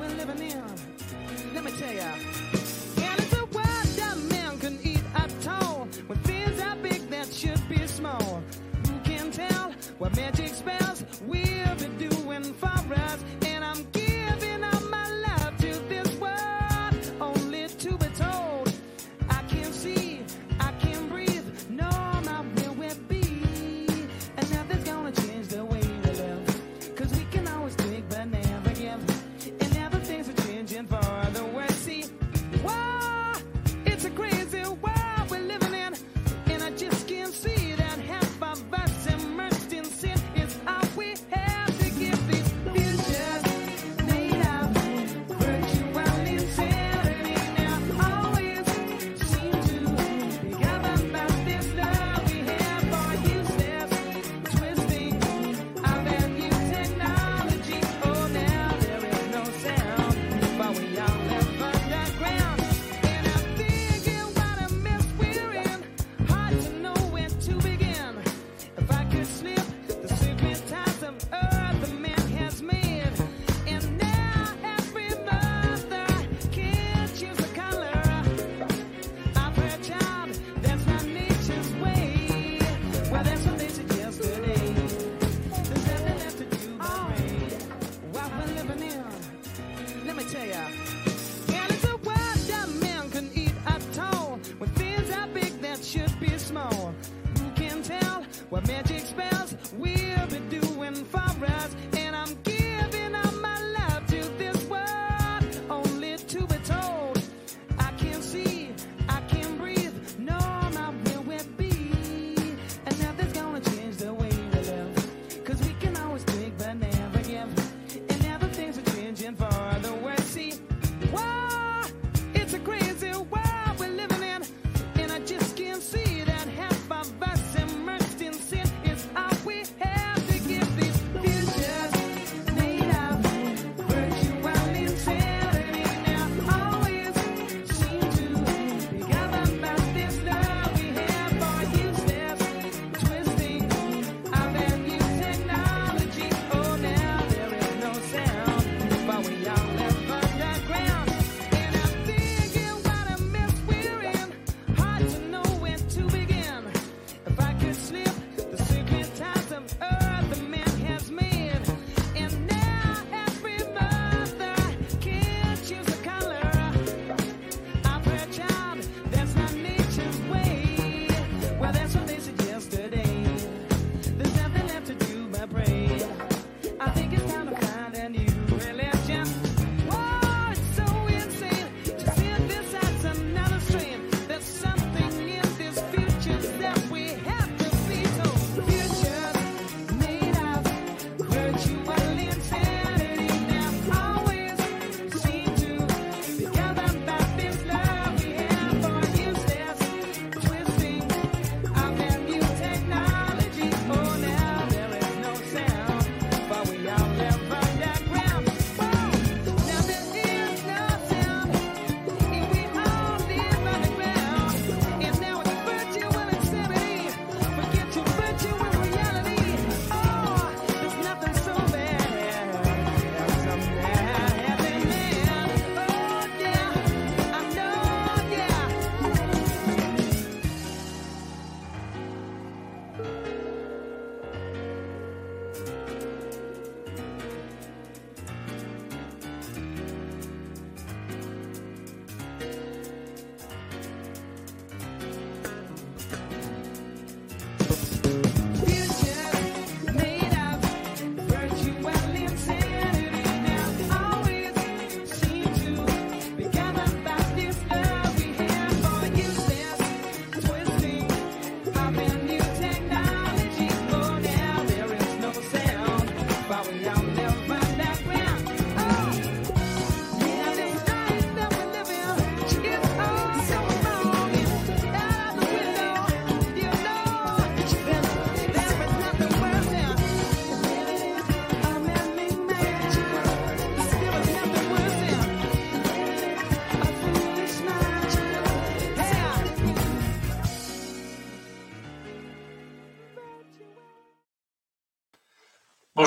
we're living in.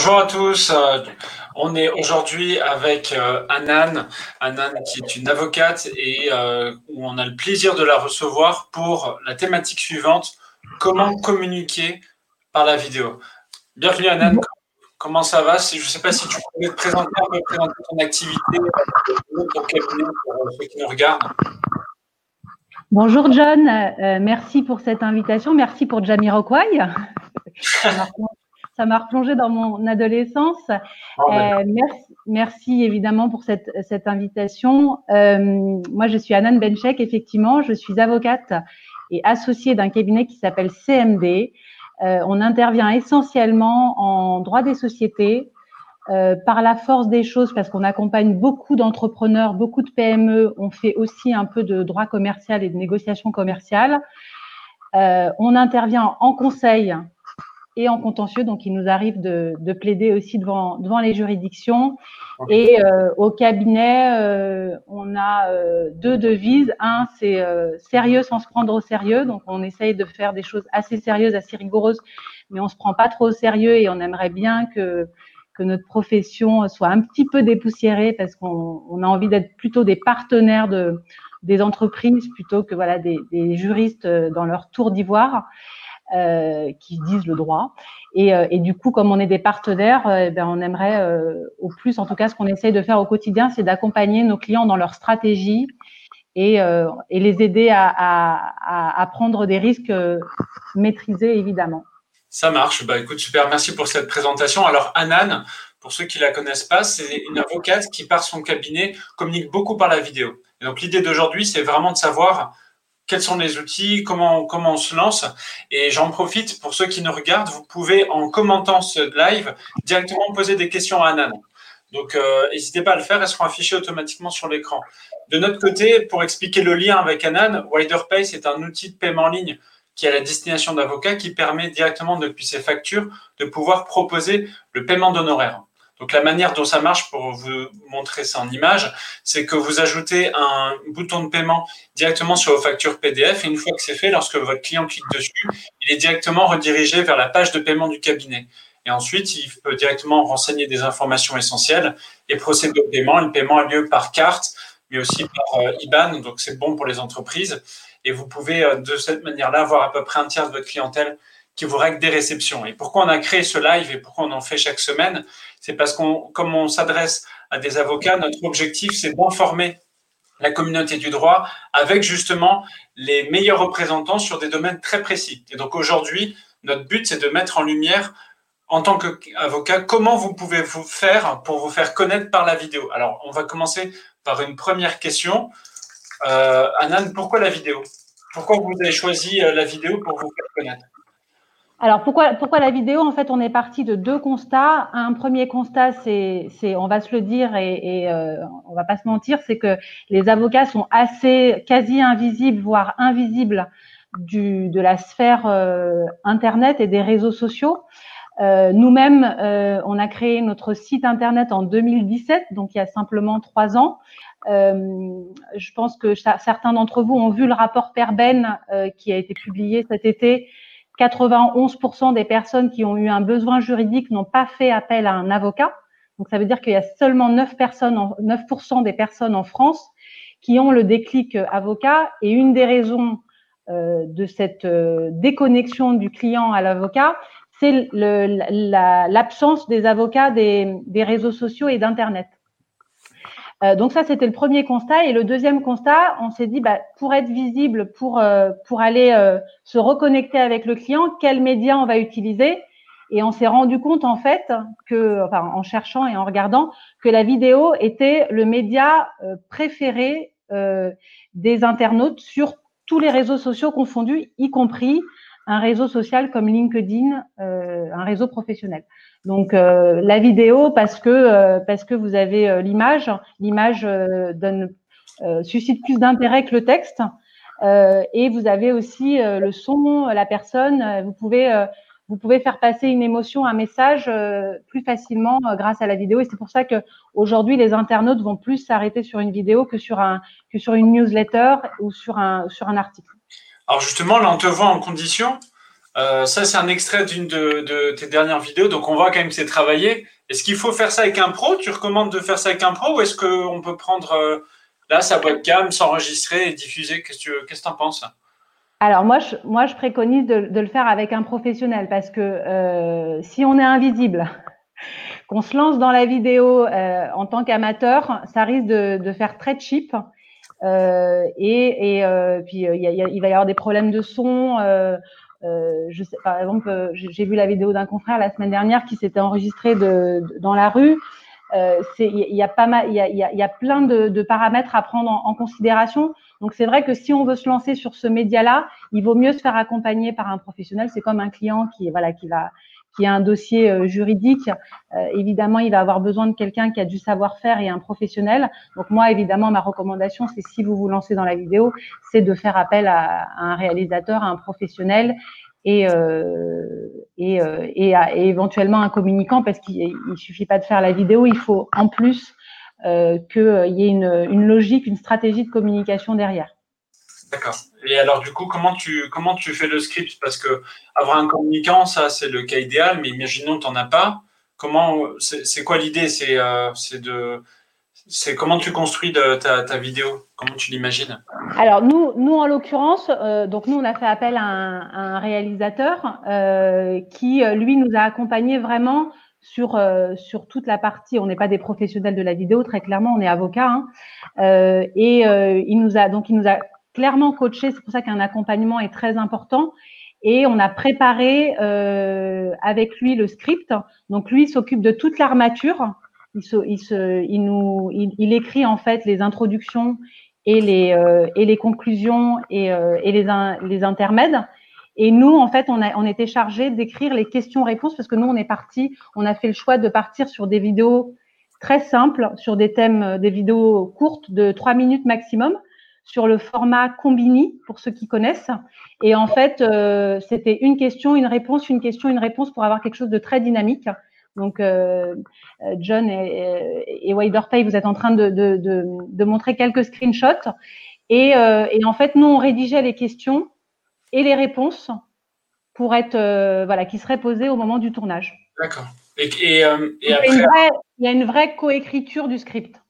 Bonjour à tous, euh, On est aujourd'hui avec euh, Anan, Anan qui est une avocate et euh, où on a le plaisir de la recevoir pour la thématique suivante, comment communiquer par la vidéo. Bienvenue Anan, comment ça va? Je ne sais pas si tu pouvais te présenter un peu, présenter ton activité, pour ceux qui nous regardent. Bonjour John, euh, merci pour cette invitation, merci pour Jamiroquai. ça m'a replongé dans mon adolescence. Ah, euh, merci, merci, évidemment pour cette, cette invitation. Euh, moi, je suis Anan Benchek, effectivement, je suis avocate et associée d'un cabinet qui s'appelle CMD. Euh, on intervient essentiellement en droit des sociétés, euh, par la force des choses, parce qu'on accompagne beaucoup d'entrepreneurs, beaucoup de PME, on fait aussi un peu de droit commercial et de négociation commerciale. Euh, on intervient en conseil et en contentieux, donc il nous arrive de, de plaider aussi devant, devant les juridictions. Et euh, au cabinet, euh, on a euh, deux devises. Un, c'est sérieux sans se prendre au sérieux, donc on essaye de faire des choses assez sérieuses, assez rigoureuses, mais on se prend pas trop au sérieux et on aimerait bien que que notre profession soit un petit peu dépoussiérée parce qu'on a envie d'être plutôt des partenaires de, des entreprises plutôt que voilà des, des juristes dans leur tour d'ivoire euh, qui disent le droit. Et, euh, et, du coup, comme on est des partenaires, euh, ben, on aimerait euh, au plus, en tout cas, ce qu'on essaye de faire au quotidien, c'est d'accompagner nos clients dans leur stratégie et, les aider à, prendre des risques maîtrisés, évidemment. Ça marche. Bah, écoute, super. Merci pour cette présentation. Alors, Anan, pour ceux qui la connaissent pas, c'est une avocate qui, par son cabinet, communique beaucoup par la vidéo. Donc, l'idée d'aujourd'hui, c'est vraiment de savoir quels sont les outils, comment, comment on se lance. Et j'en profite pour ceux qui nous regardent, vous pouvez, en commentant ce live, directement poser des questions à Anan. Donc, euh, n'hésitez pas à le faire, elles seront affichées automatiquement sur l'écran. De notre côté, pour expliquer le lien avec Anan, WiderPay, c'est un outil de paiement en ligne qui est à la destination d'avocats qui permet directement depuis ses factures de pouvoir proposer le paiement d'honoraires. Donc la manière dont ça marche pour vous montrer ça en image, c'est que vous ajoutez un bouton de paiement directement sur vos factures PDF et une fois que c'est fait, lorsque votre client clique dessus, il est directement redirigé vers la page de paiement du cabinet. Et ensuite, il peut directement renseigner des informations essentielles et procéder au paiement. Le paiement a lieu par carte, mais aussi par euh, IBAN, donc c'est bon pour les entreprises et vous pouvez euh, de cette manière-là avoir à peu près un tiers de votre clientèle qui vous règle des réceptions. Et pourquoi on a créé ce live et pourquoi on en fait chaque semaine? C'est parce qu'on, comme on s'adresse à des avocats, notre objectif c'est d'informer la communauté du droit avec justement les meilleurs représentants sur des domaines très précis. Et donc aujourd'hui, notre but c'est de mettre en lumière en tant qu'avocat comment vous pouvez vous faire pour vous faire connaître par la vidéo. Alors on va commencer par une première question. Euh, Anan, pourquoi la vidéo? Pourquoi vous avez choisi euh, la vidéo pour vous faire connaître? Alors pourquoi, la vidéo? En fait, on est parti de deux constats. Un premier constat, c'est, on va se le dire et, et euh, on va pas se mentir, c'est que les avocats sont assez quasi invisibles, voire invisibles de la sphère euh, internet et des réseaux sociaux. Euh, nous-mêmes, euh, on a créé notre site internet en 2017, donc il y a simplement trois ans. Je pense que certains d'entre vous ont vu le rapport Perben qui a été publié cet été. 91% des personnes qui ont eu un besoin juridique n'ont pas fait appel à un avocat. Donc ça veut dire qu'il y a seulement 9 personnes, 9% des personnes en France qui ont le déclic avocat. Et une des raisons euh, de cette euh, déconnexion du client à l'avocat, c'est l'absence des avocats des réseaux sociaux et d'Internet. Euh, donc ça, c'était le premier constat. Et le deuxième constat, on s'est dit, bah, pour être visible, pour, euh, pour aller euh, se reconnecter avec le client, quels médias on va utiliser? Et on s'est rendu compte, en fait, que, en cherchant et en regardant, que la vidéo était le média préféré des internautes sur tous les réseaux sociaux confondus, y compris un réseau social comme LinkedIn, un réseau professionnel. Donc euh, la vidéo parce que euh, parce que vous avez euh, l'image, l'image donne suscite plus d'intérêt que le texte. et vous avez aussi le son, la personne. Vous pouvez vous pouvez faire passer une émotion, un message plus facilement grâce à la vidéo. Et c'est pour ça que aujourd'hui les internautes vont plus s'arrêter sur une vidéo que sur un que sur une newsletter ou sur un sur un article. Alors justement, là on te voit en condition. Euh, ça, c'est un extrait d'une de, tes dernières vidéos, donc on voit quand même que c'est travaillé. Est-ce qu'il faut faire ça avec un pro? Tu recommandes de faire ça avec un pro ou est-ce qu'on peut prendre là sa webcam, s'enregistrer et diffuser? Qu'est-ce que tu en penses? Alors moi je, moi, je préconise de, le faire avec un professionnel parce que si on est invisible, qu'on se lance dans la vidéo en tant qu'amateur, ça risque de, de, faire très cheap euh, et, et euh, puis euh, il, va y avoir des problèmes de son. je sais, par exemple, j'ai vu la vidéo d'un confrère la semaine dernière qui s'était enregistré de, dans la rue. il y a pas mal, il y a, plein de, de, paramètres à prendre en, en considération. Donc c'est vrai que si on veut se lancer sur ce média-là, il vaut mieux se faire accompagner par un professionnel. C'est comme un client qui voilà qui va qui a un dossier euh, juridique, euh, évidemment, il va avoir besoin de quelqu'un qui a du savoir-faire et un professionnel. Donc moi, évidemment, ma recommandation, c'est si vous vous lancez dans la vidéo, c'est de faire appel à, un réalisateur, à un professionnel et, euh, et, euh, et, éventuellement un communicant parce qu'il ne suffit pas de faire la vidéo, il faut en plus qu'il y ait une logique, une stratégie de communication derrière. D'accord. Et alors, du coup, comment tu, comment tu fais le script? Parce que avoir un communicant, ça, c'est le cas idéal, mais imaginons que tu n'en as pas. Comment, c'est quoi l'idée? C'est euh, de. C'est comment tu construis ta, ta, vidéo? Comment tu l'imagines? Alors nous, nous en l'occurrence, euh, donc nous on a fait appel à un, réalisateur euh, qui lui nous a accompagnés vraiment sur sur toute la partie. On n'est pas des professionnels de la vidéo, très clairement, on est avocat, hein, et il nous a donc il nous a clairement coaché. C'est pour ça qu'un accompagnement est très important. Et on a préparé euh, avec lui le script. Donc lui s'occupe de toute l'armature. Il, se, il, se, il, nous, il, écrit en fait les introductions et les, euh, et les conclusions et, euh, et les, les intermèdes. Et nous, en fait, on, a, on était chargé d'écrire les questions-réponses parce que nous, on est parti, on a fait le choix de partir sur des vidéos très simples, sur des thèmes, des vidéos courtes de trois minutes maximum sur le format Combini, pour ceux qui connaissent. Et en fait, euh, c'était une question, une réponse, une question, une réponse pour avoir quelque chose de très dynamique. Donc, euh, euh John et, et Pay, vous êtes en train de, de, de, de montrer quelques screenshots. Et, euh, et, en fait, nous, on rédigeait les questions et les réponses pour être, voilà, qui seraient posées au moment du tournage. D'accord. Et, et, après... il, y a une vraie coécriture du script.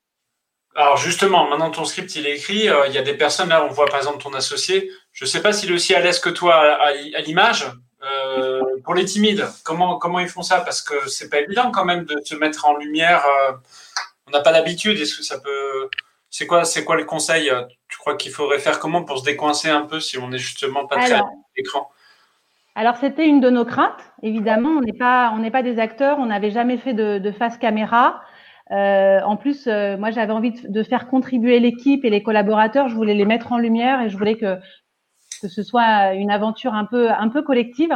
Alors justement, maintenant ton script il est écrit, euh, il y a des personnes là, on voit par exemple ton associé. Je ne sais pas s'il est aussi à l'aise que toi à, l'image. Euh, pour les timides, comment comment ils font ça? Parce que c'est pas évident quand même de se mettre en lumière. Euh, on n'a pas l'habitude. Est-ce que ça peut C'est quoi c'est quoi le conseil Tu crois qu'il faudrait faire comment pour se décoincer un peu si on n'est justement pas très à l'écran? Alors c'était une de nos craintes, évidemment. On n'est pas, on n'est pas des acteurs, on n'avait jamais fait de, de face caméra. Euh, en plus, euh, moi, j'avais envie de, faire contribuer l'équipe et les collaborateurs. Je voulais les mettre en lumière et je voulais que, que ce soit une aventure un peu, un peu collective.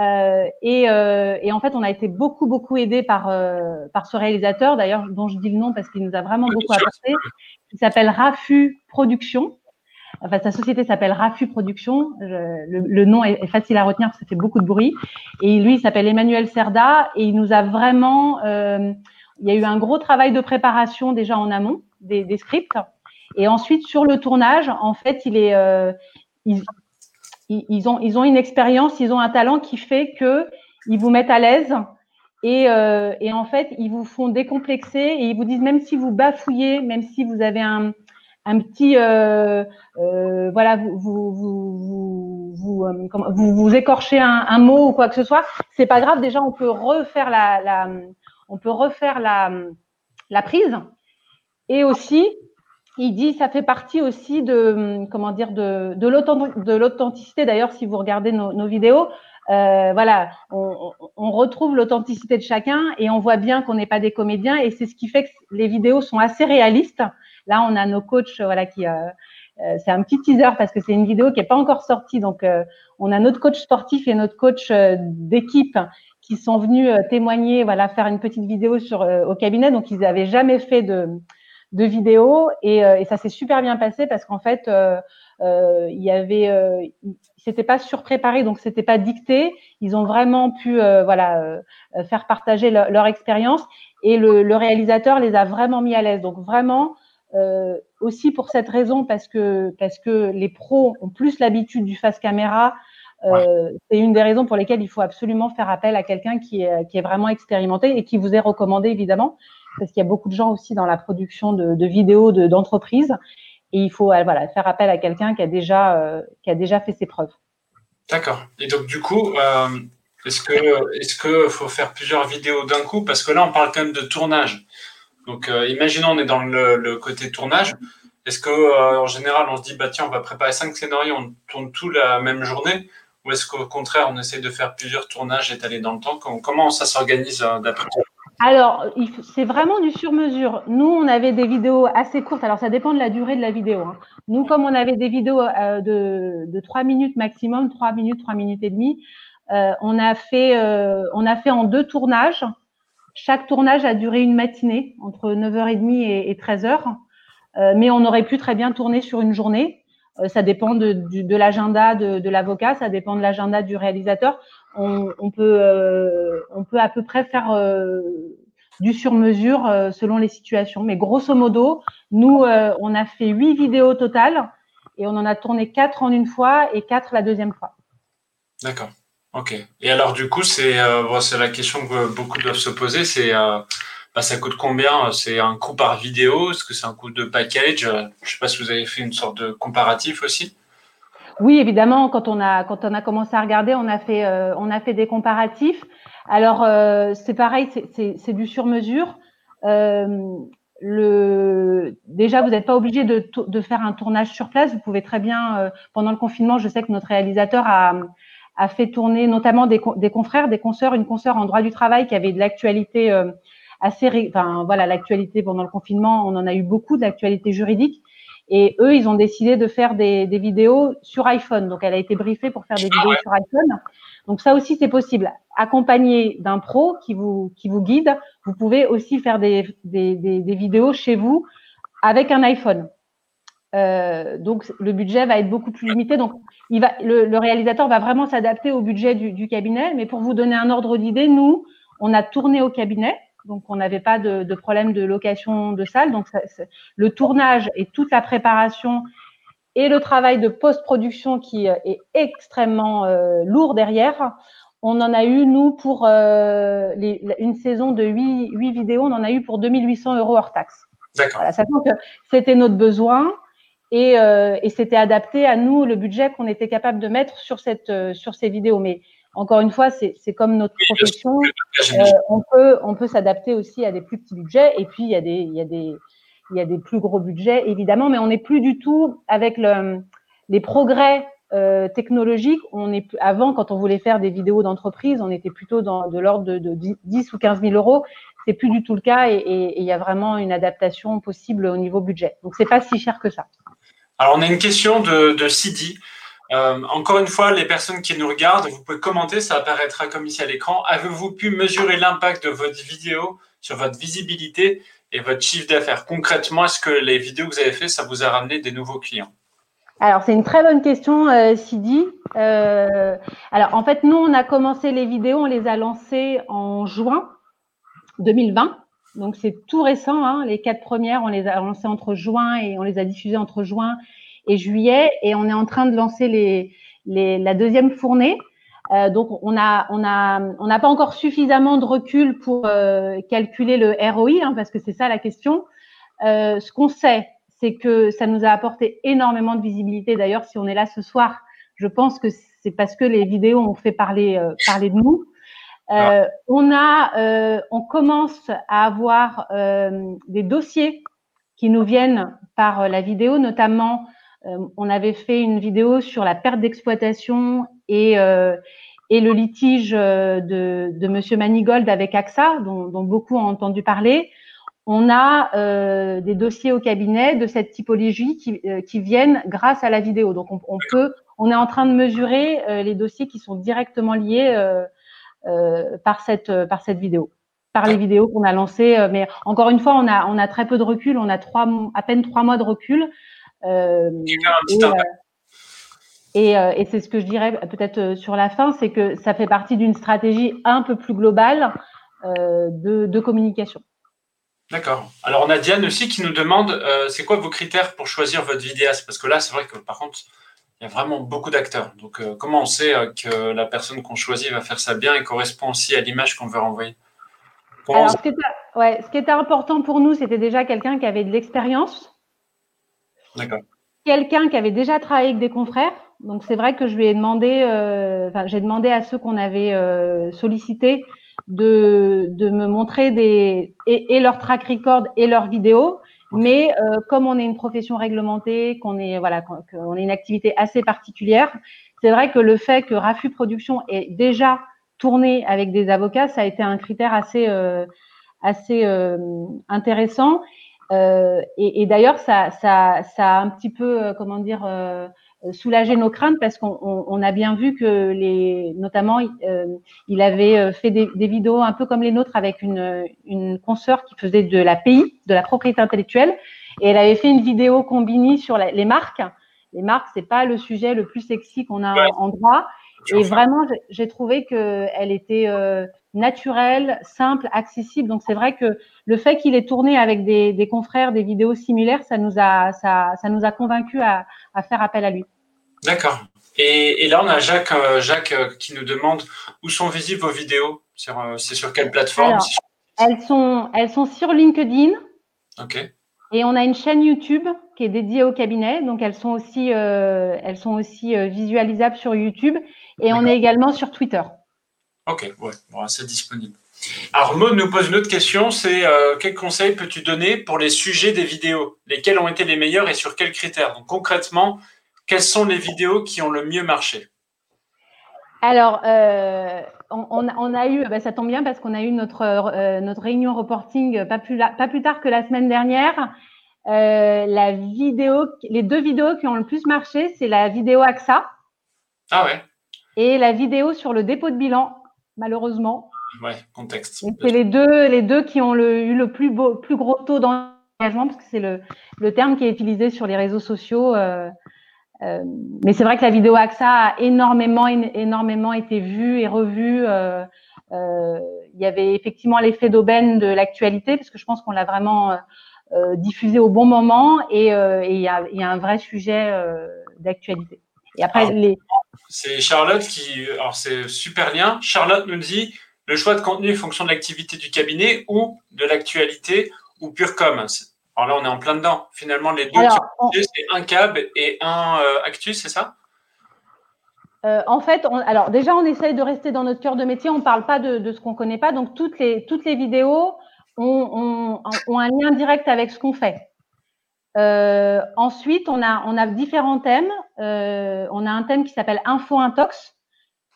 Euh, et, euh, et, en fait, on a été beaucoup, beaucoup aidé par, euh, par ce réalisateur, d'ailleurs, dont je dis le nom parce qu'il nous a vraiment beaucoup apporté. Il s'appelle Rafu Production. Enfin, sa société s'appelle Rafu Production. le, le, nom est, est, facile à retenir parce que ça fait beaucoup de bruit. Et lui, il s'appelle Emmanuel Serda et il nous a vraiment il y a eu un gros travail de préparation déjà en amont des, des scripts. Et ensuite, sur le tournage, en fait, il est, euh, ils, ils, ont, ils ont une expérience, ils ont un talent qui fait que ils vous mettent à l'aise et, euh, et, en fait, ils vous font décomplexer et ils vous disent même si vous bafouillez, même si vous avez un, un petit, euh, euh voilà, vous vous vous vous, euh, vous, vous écorchez un, un, mot ou quoi que ce soit, c'est pas grave. Déjà, on peut refaire la, la on peut refaire la, prise. Et aussi, il dit, ça fait partie aussi de, comment dire, de, de l'authenticité. D'ailleurs, si vous regardez nos, vidéos, euh, voilà, on, retrouve l'authenticité de chacun et on voit bien qu'on n'est pas des comédiens et c'est ce qui fait que les vidéos sont assez réalistes. Là, on a nos coachs, voilà, qui, euh, euh c'est un petit teaser parce que c'est une vidéo qui n'est pas encore sortie. Donc, euh, on a notre coach sportif et notre coach euh, d'équipe qui sont venus euh, témoigner, voilà, faire une petite vidéo sur euh, au cabinet. Donc ils n'avaient jamais fait de, de vidéo et, euh, et ça s'est super bien passé parce qu'en fait euh, il y avait, euh, pas surpréparé donc c'était pas dicté. Ils ont vraiment pu voilà faire partager leur, expérience et le, le, réalisateur les a vraiment mis à l'aise. Donc vraiment aussi pour cette raison parce que parce que les pros ont plus l'habitude du face caméra C'est une des raisons pour lesquelles il faut absolument faire appel à quelqu'un qui est, qui est vraiment expérimenté et qui vous est recommandé évidemment, parce qu'il y a beaucoup de gens aussi dans la production de, de vidéos d'entreprises et il faut voilà faire appel à quelqu'un qui a déjà qui a déjà fait ses preuves. D'accord. Et donc du coup, est-ce que est-ce que faut faire plusieurs vidéos d'un coup? Parce que là on parle quand même de tournage. Donc imaginons on est dans le, le côté tournage. Est-ce que euh, en général on se dit bah tiens on va préparer cinq scénarios, on tourne tout la même journée, ou est-ce qu'au contraire on essaie de faire plusieurs tournages étalés dans le temps? Comment ça s'organise euh, d'après toi? Alors, c'est vraiment du sur-mesure. Nous, on avait des vidéos assez courtes. Alors, ça dépend de la durée de la vidéo. Hein. Nous, comme on avait des vidéos euh, de, de 3 minutes maximum, 3 minutes, 3 minutes et demie, on, a fait, on a fait en deux tournages. Chaque tournage a duré une matinée, entre 9h30 et, et 13h. Euh, mais on aurait pu très bien tourner sur une journée. Euh, ça dépend de, l'agenda de, l'avocat, ça dépend de l'agenda du réalisateur. On, peut, euh, on peut à peu près faire du sur-mesure selon les situations. Mais grosso modo, nous, on a fait huit vidéos totales et on en a tourné quatre en une fois et quatre la deuxième fois. D'accord. Ok. Et alors, du coup, c'est la question que beaucoup doivent se poser. C'est bah, ça coûte combien? C'est un coût par vidéo? Est-ce que c'est un coût de package? Je ne sais pas si vous avez fait une sorte de comparatif aussi. Oui, évidemment, quand on a quand on a commencé à regarder, on a fait euh, on a fait des comparatifs. Alors euh, c'est pareil, c'est du sur mesure. Euh, le déjà vous n'êtes pas obligé de, de faire un tournage sur place. Vous pouvez très bien pendant le confinement, je sais que notre réalisateur a a fait tourner notamment des, des confrères, des consoeurs, une consoeur en droit du travail qui avait de l'actualité assez, enfin voilà, l'actualité pendant le confinement, on en a eu beaucoup de l'actualité juridique. Et eux, ils ont décidé de faire des, des, vidéos sur iPhone. Donc, elle a été briefée pour faire des ah vidéos sur iPhone. Donc, ça aussi, c'est possible. Accompagné d'un pro qui vous, qui vous guide, vous pouvez aussi faire des, des, des, des vidéos chez vous avec un iPhone. Euh, donc, le budget va être beaucoup plus limité. Donc, il va, le, le réalisateur va vraiment s'adapter au budget du, du cabinet. Mais pour vous donner un ordre d'idée, nous, on a tourné au cabinet donc on n'avait pas de, de, problème de location de salle. Donc le tournage et toute la préparation et le travail de post-production qui euh, est extrêmement euh, lourd derrière. On en a eu, nous, pour euh, les, une saison de 8, 8, vidéos, on en a eu pour 2800 euros hors taxe. D'accord. Voilà, sachant que c'était notre besoin et, euh, et c'était adapté à nous, le budget qu'on était capable de mettre sur, cette, sur ces vidéos. Mais encore une fois, c'est comme notre profession. Euh, on peut, on peut s'adapter aussi à des plus petits budgets. Et puis, il y a des, il y a des, il y a des plus gros budgets, évidemment, mais on n'est plus du tout avec le, les progrès euh, technologiques. On est, avant, quand on voulait faire des vidéos d'entreprise, on était plutôt dans de l'ordre de, de 10 ou 15 000 euros. C'est plus du tout le cas et il y a vraiment une adaptation possible au niveau budget. Donc, c'est pas si cher que ça. Alors, on a une question de, de Sidi. Euh, encore une fois, les personnes qui nous regardent, vous pouvez commenter, ça apparaîtra comme ici à l'écran. Avez-vous pu mesurer l'impact de votre vidéo sur votre visibilité et votre chiffre d'affaires? Concrètement, est-ce que les vidéos que vous avez faites, ça vous a ramené des nouveaux clients? Alors, c'est une très bonne question, euh, Sidi. Euh, alors, en fait, nous, on a commencé les vidéos, on les a lancées en juin 2020. Donc, c'est tout récent. Hein. Les quatre premières, on les a lancées entre juin et on les a diffusées entre juin et juillet, et on est en train de lancer les, les la deuxième fournée. Euh, donc on a on a on n'a pas encore suffisamment de recul pour euh, calculer le ROI hein, parce que c'est ça la question. Euh, ce qu'on sait, c'est que ça nous a apporté énormément de visibilité. D'ailleurs, si on est là ce soir, je pense que c'est parce que les vidéos ont fait parler parler de nous. Euh, on a on commence à avoir des dossiers qui nous viennent par la vidéo, notamment on avait fait une vidéo sur la perte d'exploitation et, euh, le litige euh, de, Monsieur Manigold avec AXA, dont, beaucoup ont entendu parler. On a euh, des dossiers au cabinet de cette typologie qui, viennent grâce à la vidéo. Donc on, est en train de mesurer les dossiers qui sont directement liés par cette vidéo, par les vidéos qu'on a lancées. Mais encore une fois, on a très peu de recul. On a à peine trois mois de recul. Euh, et, euh, et c'est ce que je dirais peut-être euh, sur la fin, c'est que ça fait partie d'une stratégie un peu plus globale de, de, communication. D'accord. Alors on a Diane aussi qui nous demande, c'est quoi vos critères pour choisir votre vidéaste? Parce que là, c'est vrai que par contre, il y a vraiment beaucoup d'acteurs. Donc, euh, comment on sait euh, que la personne qu'on choisit va faire ça bien et correspond aussi à l'image qu'on veut renvoyer? Alors, ce qui, était, ouais, ce qui était important pour nous, c'était déjà quelqu'un qui avait de l'expérience. Quelqu'un qui avait déjà travaillé avec des confrères. Donc, c'est vrai que je lui ai demandé, euh, enfin, j'ai demandé à ceux qu'on avait euh, sollicités de, de me montrer des, et, et leur track record et leurs vidéos. Mais euh, comme on est une profession réglementée, qu'on est voilà, qu'on est une activité assez particulière, c'est vrai que le fait que Rafu Production ait déjà tourné avec des avocats, ça a été un critère assez euh, assez euh, intéressant. Euh, et, et d'ailleurs, ça, ça, ça a un petit peu, euh, comment dire, euh, soulagé nos craintes parce qu'on on, on a bien vu que les, notamment, euh, il avait fait des, des, vidéos un peu comme les nôtres avec une, une consoeur qui faisait de la PI, de la propriété intellectuelle, et elle avait fait une vidéo combinée sur la, les marques. Les marques, c'est pas le sujet le plus sexy qu'on a en, en droit. Et vraiment, j'ai- j'ai trouvé qu'elle était naturelle, simple, accessible. Donc c'est vrai que le fait qu'il ait tourné avec des, des confrères des vidéos similaires, ça nous a, ça, ça nous a convaincus à, à faire appel à lui. D'accord. Et, et là, on a Jacques, euh, Jacques euh, qui nous demande où sont visibles vos vidéos. Euh, C'est sur quelle plateforme Alors, Elles sont, elles sont sur LinkedIn Ok. et on a une chaîne YouTube qui est dédiée au cabinet. Donc elles sont aussi, elles sont aussi visualisables sur YouTube et on est également sur Twitter. Ok, ouais, bon, c'est disponible. Alors, Maud nous pose une autre question, c'est euh, quel conseil peux-tu donner pour les sujets des vidéos? Lesquels ont été les meilleurs et sur quels critères? Donc, concrètement, quelles sont les vidéos qui ont le mieux marché? Alors, euh, on, on a- on a eu, bah, ça tombe bien parce qu'on a eu notre, euh, notre réunion reporting pas plus, la- pas plus tard que la semaine dernière. La vidéo, les deux vidéos qui ont le plus marché, c'est la vidéo AXA Ah ouais, et la vidéo sur le dépôt de bilan, malheureusement. ouais, contexte. C'est les deux, les deux qui ont le, eu le plus, beau, plus gros taux d'engagement, parce que c'est le, le terme qui est utilisé sur les réseaux sociaux. euh, euh, mais c'est vrai que la vidéo AXA a énormément, énormément été vue et revue. euh, euh, il y avait effectivement l'effet d'aubaine de l'actualité, parce que je pense qu'on l'a vraiment diffusé au bon moment, et euh, et il y, a, il y a un vrai sujet euh, d'actualité. Et après, les, C'est Charlotte qui. Alors, c'est super lien. Charlotte nous dit le choix de contenu fonction de l'activité du cabinet ou de l'actualité ou pure com. Alors là, on est en plein dedans. Finalement, les deux alors, on- c'est un cab et un euh, actus, c'est ça? Euh, en fait, on- alors déjà, on essaye de rester dans notre cœur de métier. On ne parle pas de, de ce qu'on connaît pas. Donc, toutes les, toutes les vidéos ont, ont- ont un lien direct avec ce qu'on fait. Euh, ensuite, on a, on a différents thèmes. Euh, on a un thème qui s'appelle Info Intox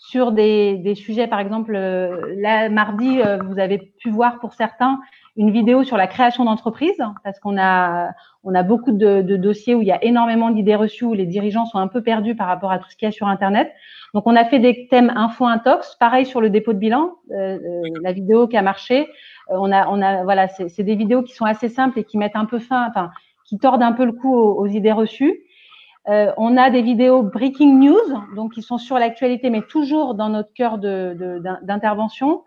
sur des, des sujets, par exemple, euh, là, mardi, euh, vous avez pu voir pour certains une vidéo sur la création d'entreprise, parce qu'on a, on a beaucoup de, de dossiers où il y a énormément d'idées reçues, où les dirigeants sont un peu perdus par rapport à tout ce qu'il y a sur Internet. Donc, on a fait des thèmes info intox, pareil sur le dépôt de bilan, euh, la vidéo qui a marché. On a, on a, voilà, c'est c'est des vidéos qui sont assez simples et qui mettent un peu fin, enfin, qui tordent un peu le cou aux, aux idées reçues. Euh, on a des vidéos breaking news, donc qui sont sur l'actualité, mais toujours dans notre cœur de- de- d'in- d'intervention.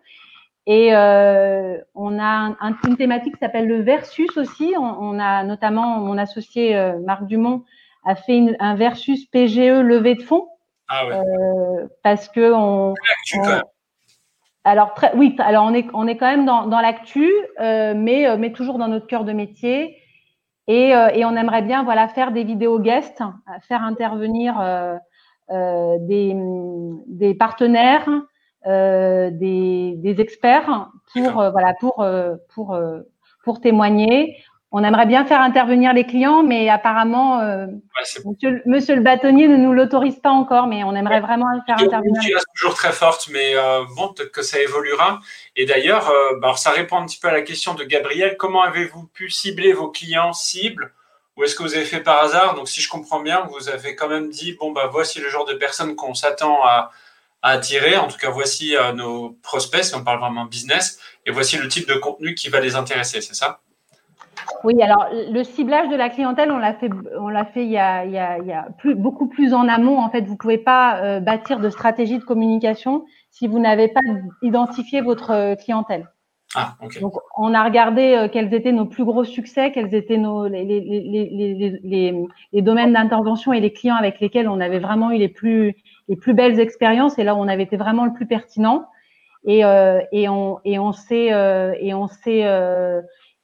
Et euh, on a un- un- une thématique qui s'appelle le versus aussi. On, on a notamment mon associé euh, Marc Dumont a fait une- un versus PGE levée de fonds Ah ouais. euh, parce que on, alors très, oui, alors on est on est quand même dans, dans l'actu, euh, mais euh, mais toujours dans notre cœur de métier. Et, euh, et on aimerait bien voilà faire des vidéos guests, faire intervenir euh, euh, des, des partenaires, des, des experts pour D'accord. voilà pour pour pour témoigner. On aimerait bien faire intervenir les clients, mais apparemment euh, Ouais, Monsieur, monsieur le bâtonnier ne nous l'autorise pas encore, mais on aimerait vraiment faire intervenir. qui reste toujours très forte, mais euh, bon, peut-être que ça évoluera. Et d'ailleurs, euh, bah, ça répond un petit peu à la question de Gabriel. Comment avez-vous pu cibler vos clients cibles? Ou est-ce que vous avez fait par hasard? Donc, si je comprends bien, vous avez quand même dit bon, bah, voici le genre de personnes qu'on s'attend à, à attirer. En tout cas, voici nos prospects, si on parle vraiment business. Et voici le type de contenu qui va les intéresser, c'est ça? Oui, alors le ciblage de la clientèle, on l'a fait, on l'a fait il y a, il y a, il y a plus, beaucoup plus en amont. En fait, vous pouvez pas euh, bâtir de stratégie de communication si vous n'avez pas identifié votre euh, clientèle. Ah, Donc, on a regardé euh, quels étaient nos plus gros succès, quels étaient nos, les, les, les, les, les domaines d'intervention et les clients avec lesquels on avait vraiment eu les plus, les plus belles expériences et là où on avait été vraiment le plus pertinent. Et, euh, et on, et on s'est, euh, et on s'est, euh,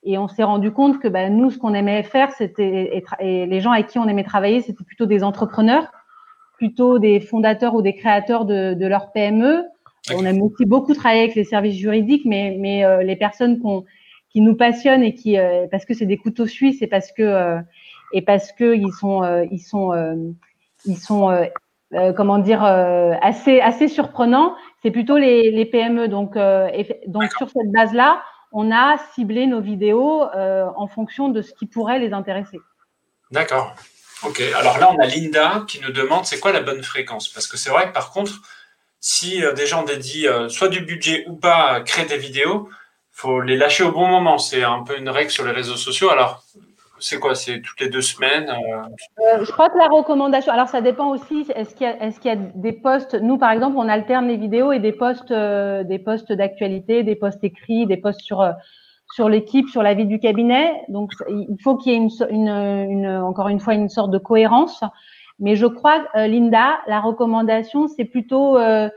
et on s'est rendu compte que bah, nous, ce qu'on aimait faire, c'était et, les gens avec qui on aimait travailler, c'était plutôt des entrepreneurs, plutôt des fondateurs ou des créateurs de, de leur PME, on aime aussi beaucoup travailler avec les services juridiques, mais, mais euh, les personnes qui nous passionnent et qui, euh, parce que c'est des couteaux suisses et parce que, euh, et parce que ils sont, ils sont, ils sont, comment dire, assez, assez surprenants. C'est plutôt les, les, PME. Donc, donc sur cette base-là, on a ciblé nos vidéos en fonction de ce qui pourrait les intéresser. D'accord. Ok. Alors là, on a Linda qui nous demande c'est quoi la bonne fréquence? Parce que c'est vrai que par contre, si euh, des gens dédient euh, soit du budget ou pas à créer des vidéos, faut les lâcher au bon moment. C'est un peu une règle sur les réseaux sociaux. Alors, c'est quoi C'est toutes les deux semaines euh? Je crois que la recommandation. Alors, ça dépend aussi. Est-ce qu'il y, a des postes Nous, par exemple, on alterne les vidéos et des postes, des postes d'actualité, des postes écrits, des postes sur sur l'équipe, sur la vie du cabinet. Donc, il faut qu'il y ait encore une fois une sorte de cohérence. Mais je crois, euh, Linda, la recommandation, c'est plutôt euh,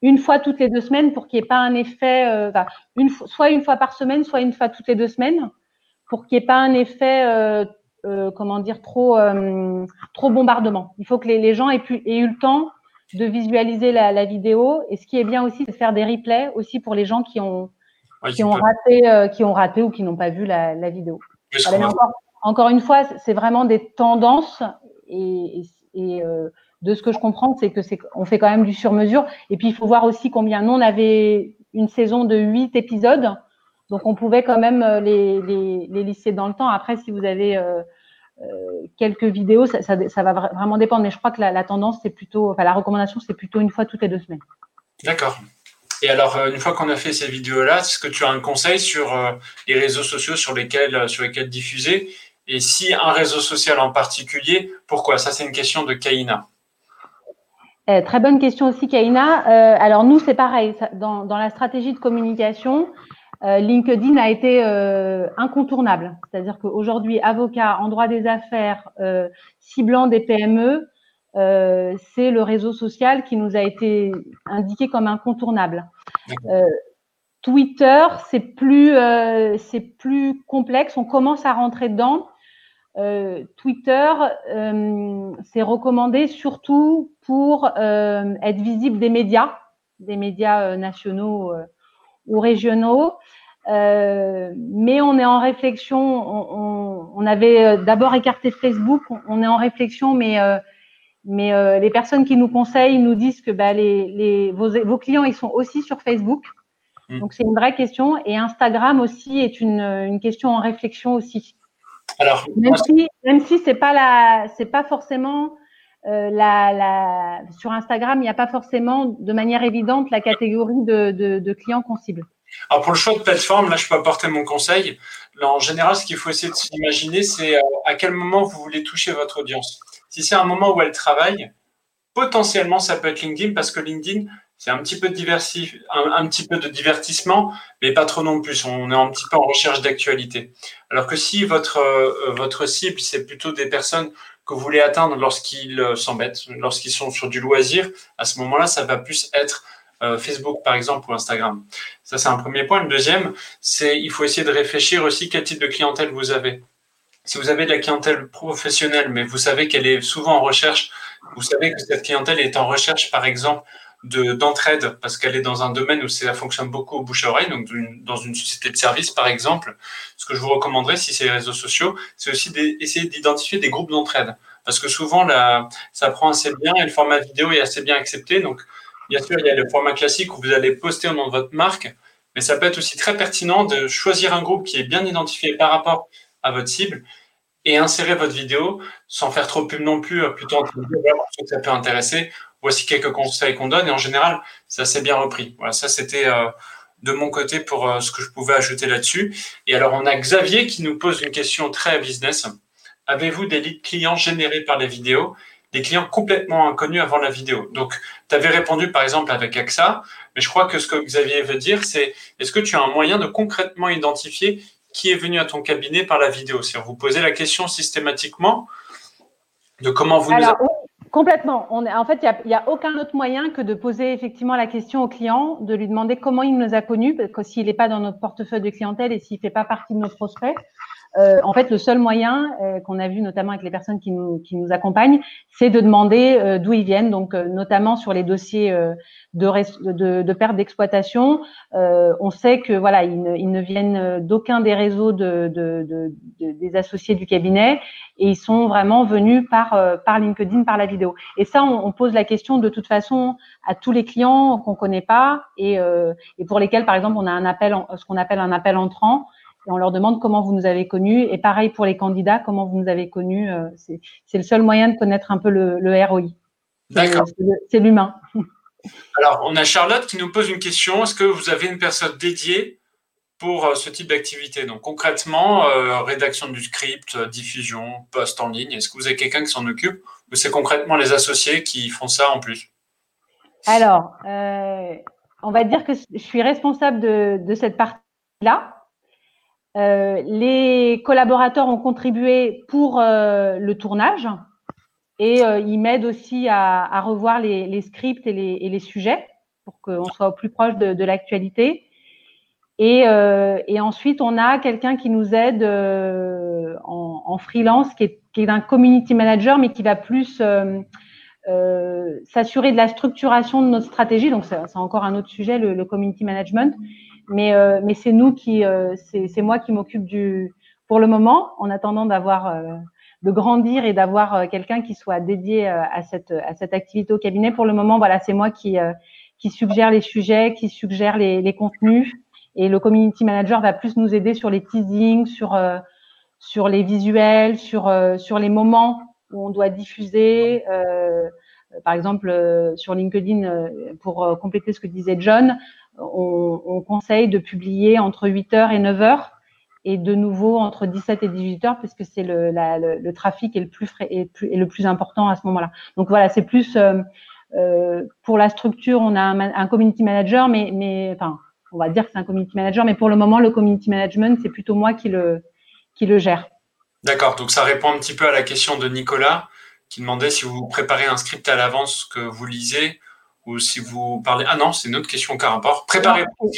une fois toutes les deux semaines pour qu'il n'y ait pas un effet, euh, soit une fois par semaine, soit une fois toutes les deux semaines, pour qu'il n'y ait pas un effet, comment dire, trop, trop bombardement. Il faut que les, les gens aient, pu, aient, eu le temps de visualiser la, la, vidéo. Et ce qui est bien aussi, c'est de faire des replays aussi pour les gens qui ont, qui, ont raté, qui ont raté ou qui n'ont pas vu la, la vidéo. encore, encore, une fois, c'est vraiment des tendances et, et et euh, de ce que je comprends, c'est que c'est on fait quand même du sur-mesure. Et puis il faut voir aussi combien nous on avait une saison de huit épisodes, donc on pouvait quand même euh, les, les, les lisser dans le temps. Après, si vous avez euh, quelques vidéos, ça, ça, va vraiment dépendre. Mais je crois que la, tendance, c'est plutôt, enfin la recommandation, c'est plutôt une fois toutes les deux semaines. D'accord. Et alors, une fois qu'on a fait ces vidéos-là, est-ce que tu as un conseil sur les réseaux sociaux sur lesquels, sur lesquels diffuser? Et si un réseau social en particulier, pourquoi? Ça, c'est une question de Kaina. Eh, très bonne question aussi, Kaina. Euh, alors nous, c'est pareil. Dans, la stratégie de communication, euh, LinkedIn a été euh, incontournable. C'est-à-dire qu'aujourd'hui, avocat en droit des affaires, ciblant des PME, c'est le réseau social qui nous a été indiqué comme incontournable. Twitter, c'est plus, c'est plus complexe. On commence à rentrer dedans. Euh, Twitter, euh, c'est recommandé surtout pour euh, être visible des médias, des médias nationaux ou régionaux. mais on est en réflexion. On, avait d'abord écarté Facebook. On, est en réflexion, mais mais les personnes qui nous conseillent nous disent que bah, les, vos, clients ils sont aussi sur Facebook. Mmh. Donc c'est une vraie question. Et Instagram aussi est une, une question en réflexion aussi. Alors, même si, même si c'est pas la, c'est pas forcément euh, sur Instagram, il n'y a pas forcément de manière évidente la catégorie de clients qu'on cible. Alors pour le choix de plateforme, là je peux apporter mon conseil. en général, ce qu'il faut essayer de s'imaginer, c'est euh, à quel moment vous voulez toucher votre audience. Si c'est un moment où elle travaille, potentiellement ça peut être LinkedIn parce que LinkedIn, c'est un petit peu de un, petit peu de divertissement, mais pas trop non plus. On est un petit peu en recherche d'actualité. Alors que si votre euh, votre cible c'est plutôt des personnes que vous voulez atteindre lorsqu'ils euh, s'embêtent, lorsqu'ils sont sur du loisir, à ce moment-là, ça va plus être euh, Facebook par exemple ou Instagram. Ça c'est un premier point. Le deuxième, c'est il faut essayer de réfléchir aussi quel type de clientèle vous avez. Si vous avez de la clientèle professionnelle, mais vous savez qu'elle est souvent en recherche, vous savez que cette clientèle est en recherche, par exemple, d'entraide parce qu'elle est dans un domaine où ça fonctionne beaucoup au bouche à oreille, donc dans une société de service par exemple. Ce que je vous recommanderais, si c'est les réseaux sociaux, c'est aussi d'essayer d'identifier des groupes d'entraide parce que souvent là, ça prend assez bien et le format vidéo est assez bien accepté. Donc bien sûr, il y a le format classique où vous allez poster au nom de votre marque, mais ça peut être aussi très pertinent de choisir un groupe qui est bien identifié par rapport à votre cible et insérer votre vidéo sans faire trop pub non plus, plutôt en train de dire que ça peut intéresser voici quelques conseils qu'on donne et en général, ça s'est bien repris. Voilà, ça c'était euh, de mon côté pour euh, ce que je pouvais ajouter là-dessus. Et alors, on a Xavier qui nous pose une question très business. Avez-vous des clients générés par les vidéos? Des clients complètement inconnus avant la vidéo. Donc, tu avais répondu par exemple avec AXA, mais je crois que ce que Xavier veut dire, c'est est-ce que tu as un moyen de concrètement identifier qui est venu à ton cabinet par la vidéo? C'est vous posez la question systématiquement de comment vous Alors, Complètement. En fait, il n'y a, a, aucun autre moyen que de poser effectivement la question au client, de lui demander comment il nous a connus, parce que s'il n'est pas dans notre portefeuille de clientèle et s'il ne fait pas partie de nos prospects, euh, en fait, le seul moyen euh, qu'on a vu notamment avec les personnes qui nous, accompagnent, c'est de demander euh, d'où ils viennent. Donc, notamment sur les dossiers de, de, perte d'exploitation, on sait que voilà, ils ne, viennent d'aucun des réseaux de, de, des associés du cabinet et ils sont vraiment venus par par LinkedIn, par la vidéo. Et ça, on, pose la question de toute façon à tous les clients qu'on connaît pas et, et pour lesquels, par exemple, on a un appel, ce qu'on appelle un appel entrant et on leur demande comment vous nous avez connus. Et pareil pour les candidats, comment vous nous avez connus. Euh, c'est le seul moyen de connaître un peu le, le ROI. D'accord. C'est l'humain. Alors, on a Charlotte qui nous pose une question. Est-ce que vous avez une personne dédiée pour euh, ce type d'activité? Donc, concrètement, euh, rédaction du script, diffusion, post en ligne, est-ce que vous avez quelqu'un qui s'en occupe? Ou c'est concrètement les associés qui font ça en plus? Alors, on va dire que je suis responsable de, de cette partie-là. Euh, les collaborateurs ont contribué pour euh, le tournage et euh, ils m'aident aussi à, revoir les, scripts et les, sujets pour qu'on soit au plus proche de, l'actualité. Et, ensuite, on a quelqu'un qui nous aide en, freelance, qui est, qui est, un community manager, mais qui va plus s'assurer de la structuration de notre stratégie. Donc, c'est encore un autre sujet, le community management. Mais, euh, mais c'est nous qui, euh, c'est moi qui m'occupe du, pour le moment, en attendant d'avoir, euh, de grandir et d'avoir quelqu'un qui soit dédié à cette, à cette activité au cabinet. Pour le moment, voilà, c'est moi qui, qui suggère les sujets, qui suggère les, les, contenus. Et le community manager va plus nous aider sur les teasings, sur, sur les visuels, sur, sur les moments où on doit diffuser. Euh, par exemple, sur LinkedIn, pour compléter ce que disait John, on, on, conseille de publier entre 8h et 9h et de nouveau entre 17 et 18 heures puisque c'est le, trafic est le plus, est, plus, est le plus important à ce moment-là. Donc voilà, c'est plus euh, euh, pour la structure, on a un, un, community manager, mais, mais enfin, on va dire que c'est un community manager, mais pour le moment, le community management, c'est plutôt moi qui le, qui le gère. D'accord, donc ça répond un petit peu à la question de Nicolas qui demandait si vous préparez un script à l'avance que vous lisez ou si vous parlez. Ah non, c'est une autre question car rapport. Préparez-vous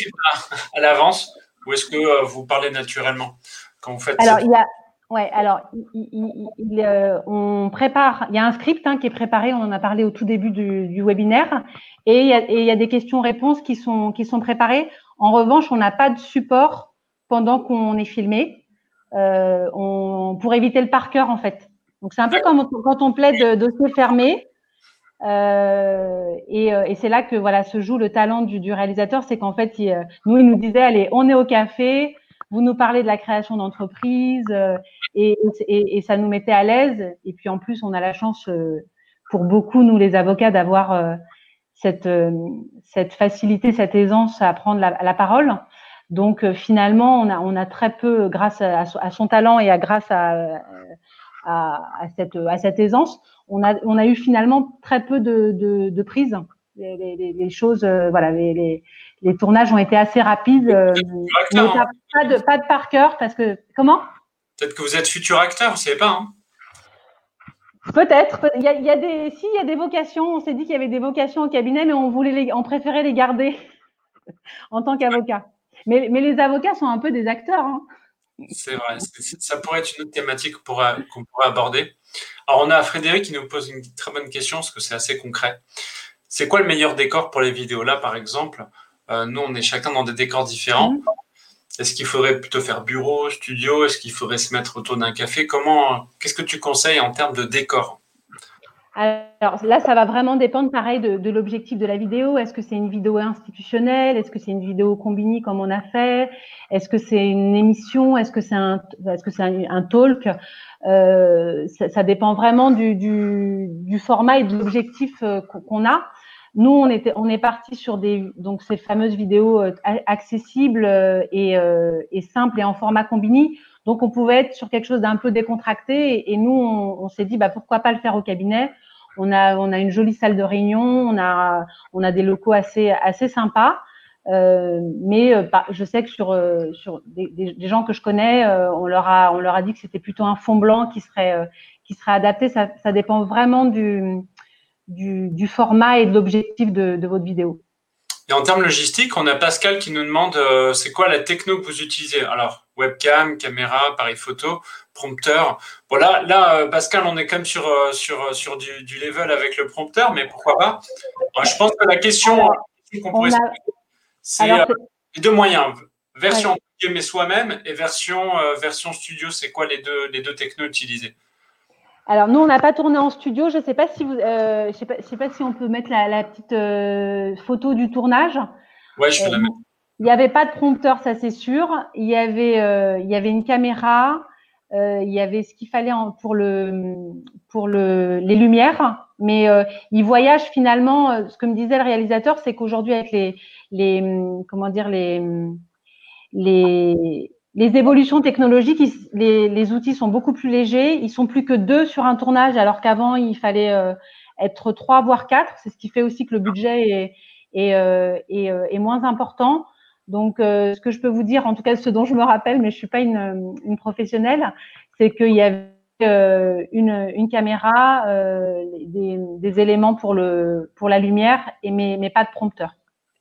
à, l'avance ou est-ce que euh, vous parlez naturellement quand vous faites Alors, il y a. Ouais, alors il, euh, on prépare. Il y a un script hein, qui est préparé. On en a parlé au tout début du, webinaire, et il, y a, et il y a des questions-réponses qui sont qui sont préparées. En revanche, on n'a pas de support pendant qu'on est filmé. Euh, on, pour éviter le par cœur en fait. Donc c'est un peu comme quand on plaide dossier fermé. Euh, et, euh, et c'est là que voilà se joue le talent du, du réalisateur, c'est qu'en fait, il, euh, nous, il nous disait, allez, on est au café, vous nous parlez de la création d'entreprise, et, et, et, ça nous mettait à l'aise. Et puis en plus, on a la chance, pour beaucoup, nous les avocats, d'avoir cette, cette facilité, cette aisance à prendre la, la parole. Donc finalement, on a, on a très peu, grâce à, à son talent et à grâce à, à, à, cette, à cette aisance, on a, on a eu finalement très peu de, de, de prises. Les, les, les, choses, euh, voilà, les, les, tournages ont été assez rapides. Euh, mais pas, pas, de, pas de par cœur parce que comment? Peut-être que vous êtes futur acteur, vous ne savez pas. Hein Peut-être. Il y a, il y a des, si il y a des vocations. On s'est dit qu'il y avait des vocations au cabinet, mais on voulait, les, on préférait les garder en tant qu'avocat. Mais, mais les avocats sont un peu des acteurs. Hein. C'est vrai. Ça pourrait être une autre thématique qu'on pourrait aborder. Alors, on a Frédéric qui nous pose une très bonne question, parce que c'est assez concret. C'est quoi le meilleur décor pour les vidéos Là, par exemple, euh, nous, on est chacun dans des décors différents. Mmh. Est-ce qu'il faudrait plutôt faire bureau, studio? Est-ce qu'il faudrait se mettre autour d'un café? Comment Qu'est-ce que tu conseilles en termes de décor? Alors là, ça va vraiment dépendre, pareil, de, l'objectif de la vidéo. Est-ce que c'est une vidéo institutionnelle? Est-ce que c'est une vidéo combinée comme on a fait? Est-ce que c'est une émission? Est-ce que c'est un, est-ce que c'est un, talk? Euh, ça, dépend vraiment du, du, format et de l'objectif euh, qu'on a. Nous, on était, on est parti sur des donc ces fameuses vidéos euh, accessibles et, et simples et en format combiné. Donc, on pouvait être sur quelque chose d'un peu décontracté. Et, nous, on, s'est dit, bah, pourquoi pas le faire au cabinet On a, a une jolie salle de réunion, on a, a des locaux assez, assez sympas. Euh, mais euh, je sais que sur, euh, des, gens que je connais, on, leur a, dit que c'était plutôt un fond blanc qui serait, adapté. Ça, dépend vraiment du, du, format et de l'objectif de, de, votre vidéo. Et en termes logistiques, on a Pascal qui nous demande c'est quoi la techno que vous utilisez? Alors, webcam, caméra, appareil photo, prompteur. Voilà, là, Pascal, on est quand même sur, sur, sur du, du level avec le prompteur, mais pourquoi pas? Je pense que la question qu'on pourrait c'est euh, les deux moyens. Version ouais. mais soi-même et version, euh, version studio, c'est quoi les deux, les deux technos utilisés? Alors nous, on n'a pas tourné en studio. Je ne sais pas si vous, euh, je sais pas, sais pas si on peut mettre la, petite photo du tournage. Ouais, je peux la mettre. Il n'y avait pas de prompteur, ça c'est sûr. Il y avait, il y avait une caméra. il y avait ce qu'il fallait pour le, pour le, les lumières. Mais il voyage finalement. Ce que me disait le réalisateur, c'est qu'aujourd'hui avec les, les comment dire les les les évolutions technologiques, les, les, outils sont beaucoup plus légers. Ils sont plus que deux sur un tournage, alors qu'avant il fallait euh, être trois voire quatre. C'est ce qui fait aussi que le budget est, est, euh, euh, est moins important. Donc, ce que je peux vous dire, en tout cas ce dont je me rappelle, mais je suis pas une, une professionnelle, c'est qu'il y avait une, une caméra, des, des, éléments pour le pour la lumière, et mais, mais pas de prompteur.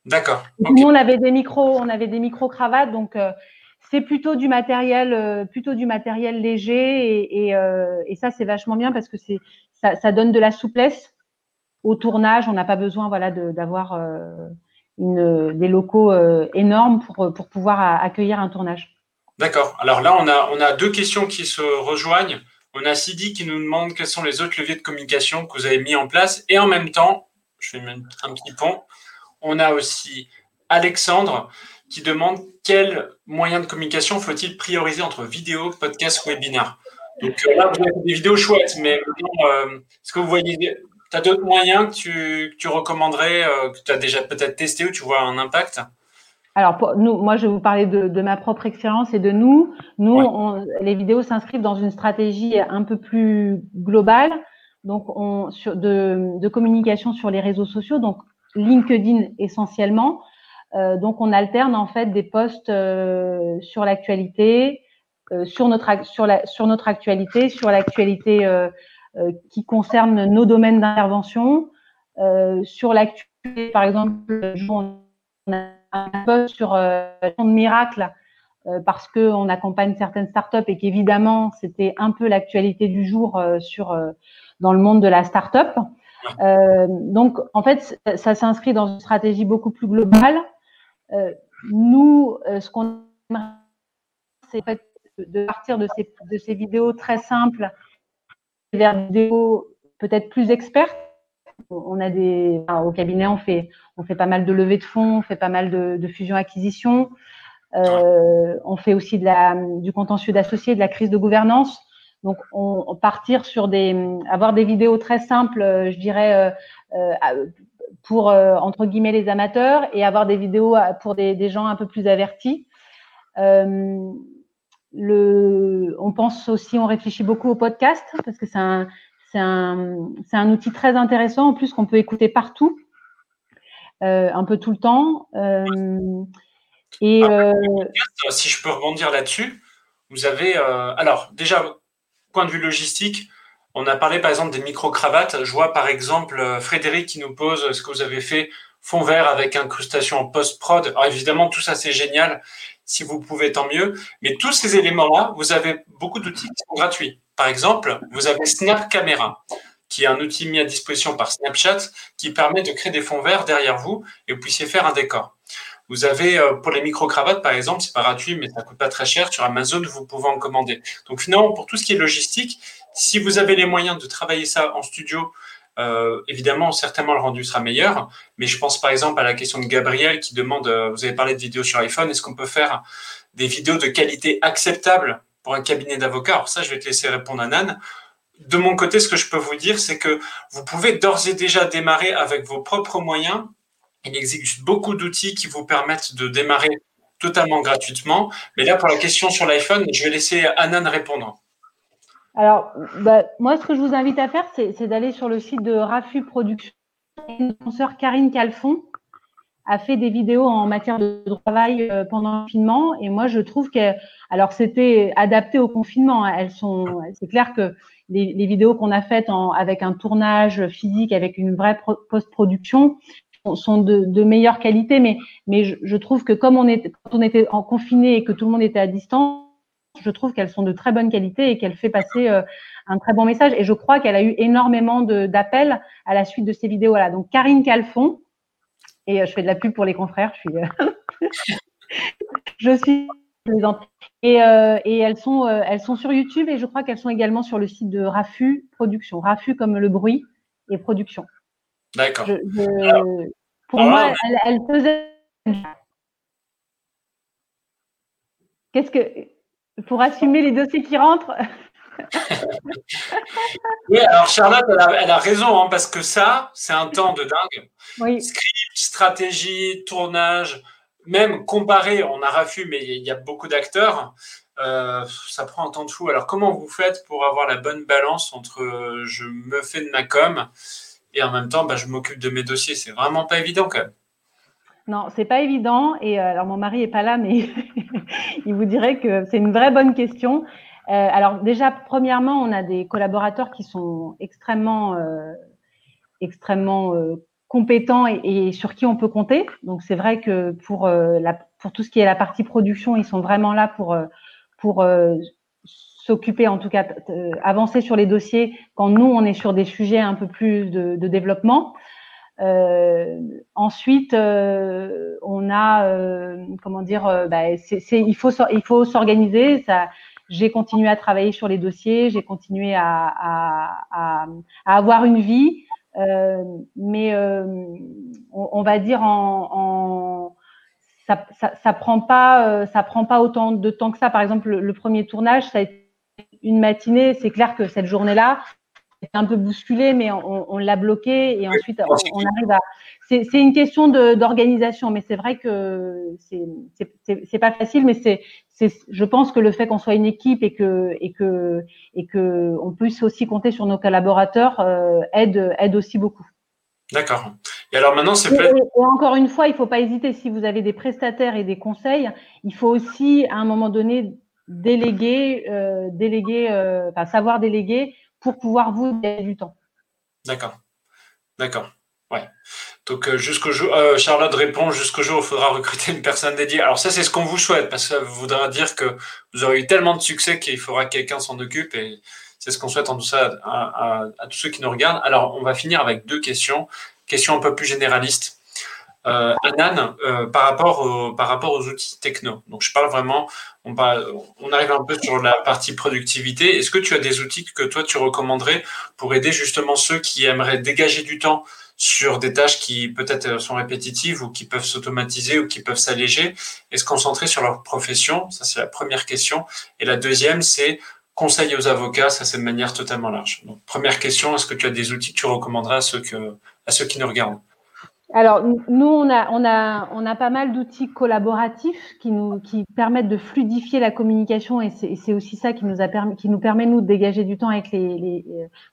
D'accord. Nous, on avait des micros, on avait des micros cravates, donc euh, c'est plutôt du matériel, euh, plutôt du matériel léger, et, euh, et, ça c'est vachement bien parce que c'est ça, ça, donne de la souplesse au tournage. On n'a pas besoin, voilà, d'avoir des locaux énormes pour pouvoir accueillir un tournage. D'accord. Alors là, on a deux questions qui se rejoignent. On a Sidi qui nous demande quels sont les autres leviers de communication que vous avez mis en place, et en même temps, je fais un petit pont on a aussi Alexandre qui demande quels moyens de communication faut-il prioriser entre vidéo, podcast, webinaire. Donc euh, là, vous avez des vidéos chouettes, mais euh, est-ce que vous voyez, tu as d'autres moyens que tu, recommanderais, euh, que tu as déjà peut-être testé ou tu vois un impact? Alors, pour nous, moi, je vais vous parler de, ma propre expérience et de nous. Nous, les vidéos s'inscrivent dans une stratégie un peu plus globale, donc on, sur, de, de, communication sur les réseaux sociaux. Donc, LinkedIn essentiellement. Euh, donc on alterne en fait des posts euh, sur l'actualité, euh, sur notre sur la sur notre actualité, sur l'actualité qui concerne nos domaines d'intervention, sur l'actualité par exemple on a un post sur de miracle parce que on accompagne certaines startups et qu'évidemment c'était un peu l'actualité du jour sur dans le monde de la startup. Euh, donc, en fait, ça s'inscrit dans une stratégie beaucoup plus globale. Euh, nous, euh, ce qu'on aimerait, c'est de partir de ces, de ces vidéos très simples vers des vidéos peut-être plus expertes. On a des, au cabinet, on fait, on fait pas mal de levées de fonds, on fait pas mal de, de fusion-acquisition. Euh, on fait aussi de la, du contentieux d'associés, de la crise de gouvernance. Donc, on, partir sur des, avoir des vidéos très simples, euh, je dirais, euh, euh, pour entre guillemets les amateurs, et avoir des vidéos pour des, gens un peu plus avertis. Le, on pense aussi, on réfléchit beaucoup au podcast parce que c'est un, outil très intéressant en plus qu'on peut écouter partout, un peu tout le temps. et ah, si je peux rebondir là-dessus, vous avez alors déjà point de vue logistique, on a parlé par exemple des micro-cravates. Je vois par exemple euh, Frédéric qui nous pose ce que vous avez fait fond vert avec incrustation post-prod. Alors évidemment, tout ça c'est génial. Si vous pouvez, tant mieux. Mais tous ces éléments-là, vous avez beaucoup d'outils qui sont gratuits. Par exemple, vous avez Snap Camera, qui est un outil mis à disposition par Snapchat qui permet de créer des fonds verts derrière vous et vous puissiez faire un décor. Vous avez euh, pour les micro-cravates, par exemple, c'est pas gratuit, mais ça coûte pas très cher. Sur Amazon, vous pouvez en commander. Donc finalement, pour tout ce qui est logistique, si vous avez les moyens de travailler ça en studio, euh, évidemment, certainement le rendu sera meilleur. Mais je pense par exemple à la question de Gabriel qui demande, euh, vous avez parlé de vidéos sur iPhone, est-ce qu'on peut faire des vidéos de qualité acceptable pour un cabinet d'avocats? Alors ça, je vais te laisser répondre à Nan. De mon côté, ce que je peux vous dire, c'est que vous pouvez d'ores et déjà démarrer avec vos propres moyens il existe beaucoup d'outils qui vous permettent de démarrer totalement gratuitement. Mais là, pour la question sur l'iPhone, je vais laisser Anan répondre. Alors, bah, moi, ce que je vous invite à faire, c'est d'aller sur le site de Rafu Production. Mon sœur Karine Calfon a fait des vidéos en matière de travail euh, pendant le confinement. Et moi, je trouve que, alors, c'était adapté au confinement. Hein. Elles sont, c'est clair que les, vidéos qu'on a faites avec un tournage physique, avec une vraie post-production, sont de, meilleure qualité. Mais, je, trouve que comme on, on était en confiné et que tout le monde était à distance, je trouve qu'elles sont de très bonne qualité et qu'elle fait passer euh, un très bon message. Et je crois qu'elle a eu énormément d'appels à la suite de ces vidéos-là. Donc, Karine Calfon, et euh, je fais de la pub pour les confrères, je suis, euh, je suis. Et, et, elles, sont, elles sont sur YouTube et je crois qu'elles sont également sur le site de Rafu Production. Rafu comme le bruit et production. D'accord. Pour moi, elle, elle faisait. Qu'est-ce que pour assumer les dossiers qui rentrent. oui, alors Charlotte, elle a, raison, hein, parce que ça, c'est un temps de dingue. Oui. Script, stratégie, tournage, même comparé, on a raffu, mais il y a beaucoup d'acteurs. Euh, ça prend un temps de fou. Alors, comment vous faites pour avoir la bonne balance entre euh, je me fais de ma com et en même temps, bah, je m'occupe de mes dossiers? C'est vraiment pas évident quand même. Non, c'est pas évident. Et euh, alors, mon mari est pas là, mais il vous dirait que c'est une vraie bonne question. Euh, alors, déjà, premièrement, on a des collaborateurs qui sont extrêmement, euh, compétents et, sur qui on peut compter. Donc, c'est vrai que pour tout ce qui est la partie production, ils sont vraiment là pour, s'occuper, en tout cas, avancer sur les dossiers quand nous, on est sur des sujets un peu plus de développement. Euh, ensuite, euh, on a, euh, comment dire, bah, c'est, il faut il faut s'organiser. J'ai continué à travailler sur les dossiers, j'ai continué à, à, à, à, avoir une vie, mais on, on, va dire en, en ça, ça, ça, prend pas, ça prend pas autant de temps que ça. Par exemple, le, le premier tournage, ça a été une matinée. C'est clair que cette journée-là, c'est un peu bousculé, mais on, on l'a bloqué et ensuite on, on arrive à. C'est une question d'organisation, mais c'est vrai que c'est pas facile, mais c'est je pense que le fait qu'on soit une équipe et que et que et que on puisse aussi compter sur nos collaborateurs euh, aide aide aussi beaucoup. D'accord. Et alors maintenant, c'est et, encore une fois, il ne faut pas hésiter. Si vous avez des prestataires et des conseils, il faut aussi à un moment donné déléguer, euh, déléguer, euh, enfin savoir déléguer pour pouvoir vous gagner du temps. D'accord. D'accord. Ouais. Donc euh, jusqu'au jour, euh, Charlotte répond jusqu'au jour il faudra recruter une personne dédiée. Alors ça, c'est ce qu'on vous souhaite parce que ça voudra dire que vous aurez eu tellement de succès qu'il faudra que quelqu'un s'en occupe et c'est ce qu'on souhaite en tout ça à, à, tous ceux qui nous regardent. Alors on va finir avec deux questions, questions un peu plus généralistes. Euh, Anan, euh, par, rapport par rapport aux outils techno. Donc, je parle vraiment, on, on arrive un peu sur la partie productivité. Est-ce que tu as des outils que toi, tu recommanderais pour aider justement ceux qui aimeraient dégager du temps sur des tâches qui peut-être sont répétitives ou qui peuvent s'automatiser ou qui peuvent s'alléger et se concentrer sur leur profession? Ça, c'est la première question. Et la deuxième, c'est conseiller aux avocats. Ça, c'est de manière totalement large. Donc, première question, est-ce que tu as des outils que tu recommanderais à ceux, à ceux qui nous regardent? Alors, nous, on a, on a, on a pas mal d'outils collaboratifs qui nous, qui permettent de fluidifier la communication et c'est aussi ça qui nous a permis, qui nous permet nous de dégager du temps avec les, les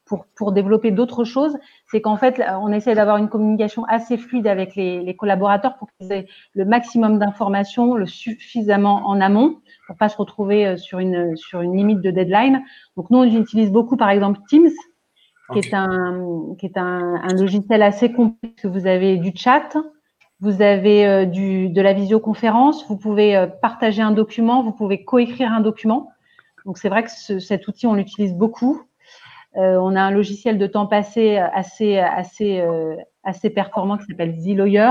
pour, pour développer d'autres choses. C'est qu'en fait, on essaie d'avoir une communication assez fluide avec les, les collaborateurs pour qu'ils aient le maximum d'informations, le suffisamment en amont pour pas se retrouver euh, sur une, sur une limite de deadline. Donc, nous, on utilise beaucoup, par exemple, Teams qui est un qui est un, un, logiciel assez complet. Vous avez du chat, vous avez euh, du de la visioconférence, vous pouvez euh, partager un document, vous pouvez coécrire un document. Donc c'est vrai que ce, cet outil on l'utilise beaucoup. Euh, on a un logiciel de temps passé assez assez assez performant qui s'appelle ZLawyer,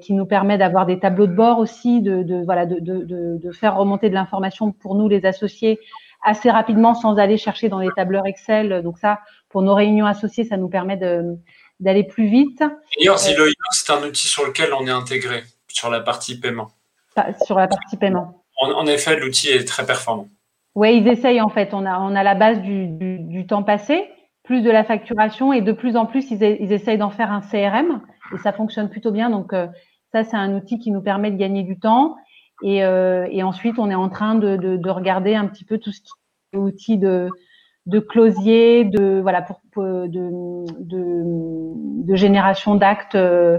qui nous permet d'avoir des tableaux de bord aussi, de, de voilà de, de, de faire remonter de l'information pour nous les associés assez rapidement sans aller chercher dans les tableurs Excel. Donc ça, pour nos réunions associées, ça nous permet d'aller plus vite. D'ailleurs, Ziloyer, c'est un outil sur lequel on est intégré sur la partie paiement. Sur la partie paiement. En, effet, l'outil est très performant. Oui, ils essayent en fait. On a, on a la base du, du, temps passé, plus de la facturation et de plus en plus, ils, ils essayent d'en faire un CRM et ça fonctionne plutôt bien. Donc, euh, ça, c'est un outil qui nous permet de gagner du temps. Et, euh, et ensuite, on est en train de, de, de, regarder un petit peu tout ce qui est outils de, de closier, de voilà pour, de, génération d'actes, euh,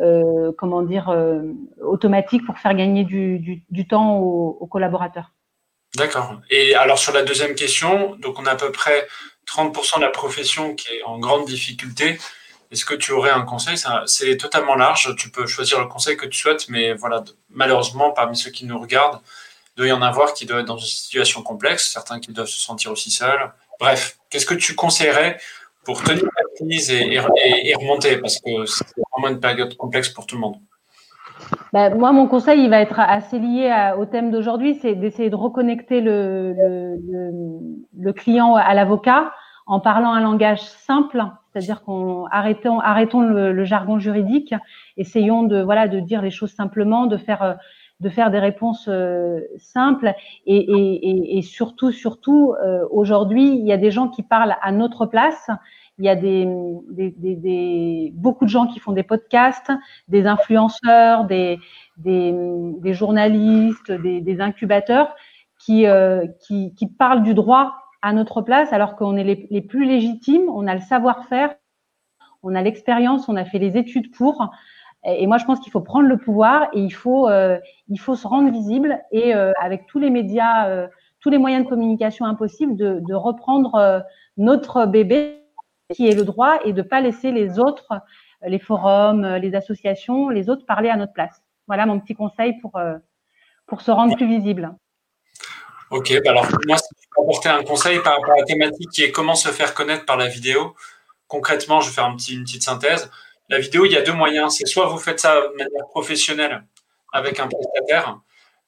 euh, comment dire, euh, automatiques pour faire gagner du temps aux, aux collaborateurs. D'accord. Et alors sur la deuxième question, donc on a à peu près 30% de la profession qui est en grande difficulté. Est-ce que tu aurais un conseil? C'est totalement large. Tu peux choisir le conseil que tu souhaites, mais voilà, malheureusement, parmi ceux qui nous regardent, il doit y en avoir qui doivent être dans une situation complexe, certains qui doivent se sentir aussi seuls. Bref, qu'est-ce que tu conseillerais pour tenir la crise et, remonter? Parce que c'est vraiment une période complexe pour tout le monde. Ben, moi, mon conseil, il va être assez lié au thème d'aujourd'hui, c'est d'essayer de reconnecter le, client à l'avocat en parlant un langage simple, c'est-à-dire qu'on arrêtons, arrêtons le, jargon juridique, essayons de voilà de dire les choses simplement, de faire de faire des réponses euh, simples. Et, surtout surtout euh, aujourd'hui il y a des gens qui parlent à notre place. Il y a des, beaucoup de gens qui font des podcasts, des influenceurs, des, journalistes, des, incubateurs euh, qui, qui, parlent du droit à notre place alors qu'on est les, plus légitimes, on a le savoir-faire, on a l'expérience, on a fait les études pour. Et moi, je pense qu'il faut prendre le pouvoir et il faut, euh, il faut se rendre visible et euh, avec tous les médias, euh, tous les moyens de communication impossibles, de, reprendre notre bébé qui est le droit et de pas laisser les autres, les forums, les associations, les autres parler à notre place. Voilà mon petit conseil pour, pour se rendre plus visible. Ok, bah alors moi, apporter un conseil par rapport à la thématique qui est comment se faire connaître par la vidéo. Concrètement, je vais faire une petite synthèse. La vidéo, il y a deux moyens. C'est soit vous faites ça de manière professionnelle avec un prestataire,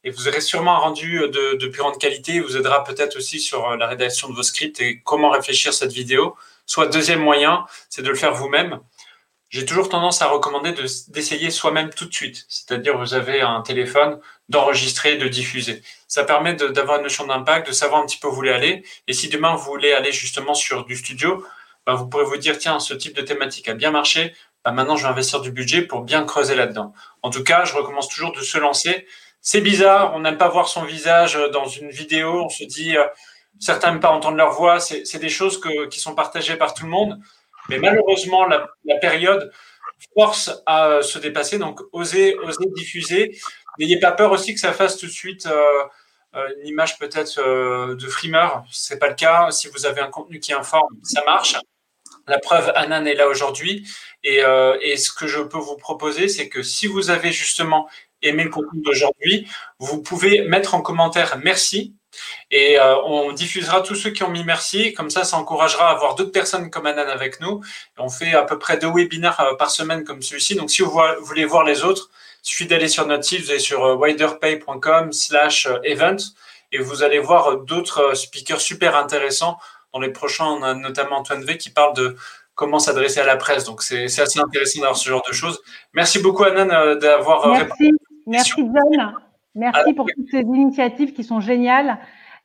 et vous aurez sûrement un rendu de, de plus grande qualité. Il vous aidera peut-être aussi sur la rédaction de vos scripts et comment réfléchir cette vidéo. Soit deuxième moyen, c'est de le faire vous-même. J'ai toujours tendance à recommander d'essayer soi-même tout de suite. C'est-à-dire, vous avez un téléphone, d'enregistrer, de diffuser. Ça permet d'avoir une notion d'impact, de savoir un petit peu où vous voulez aller. Et si demain vous voulez aller justement sur du studio, ben, vous pourrez vous dire, tiens, ce type de thématique a bien marché, bah, maintenant je vais investir du budget pour bien creuser là-dedans. En tout cas, je recommence toujours de se lancer. C'est bizarre, on n'aime pas voir son visage euh, dans une vidéo, on se dit, euh, certains n'aiment pas entendre leur voix, c'est des choses qui sont partagées par tout le monde. Mais malheureusement, la, période force à euh, se dépasser, donc osez, diffuser. N'ayez pas peur aussi que ça fasse tout de suite une image peut-être de frimeur. Ce n'est pas le cas. Si vous avez un contenu qui informe, ça marche. La preuve, Anan est là aujourd'hui. Euh, et, ce que je peux vous proposer, c'est que si vous avez justement aimé le contenu d'aujourd'hui, vous pouvez mettre en commentaire merci. Et euh, on diffusera tous ceux qui ont mis merci. Comme ça, ça encouragera à avoir d'autres personnes comme Anan avec nous. on fait à peu près deux webinaires euh, par semaine comme celui-ci. Donc, si vous voulez voir les autres, il suffit d'aller sur notre site. Vous allez sur widerpay.com slash event et vous allez voir d'autres speakers super intéressants dans les prochains, on a notamment Antoine V qui parle de comment s'adresser à la presse. Donc, c'est assez intéressant d'avoir ce genre de choses. Merci beaucoup, Anan, euh, d'avoir euh, Merci, John. Merci pour toutes ces initiatives qui sont géniales.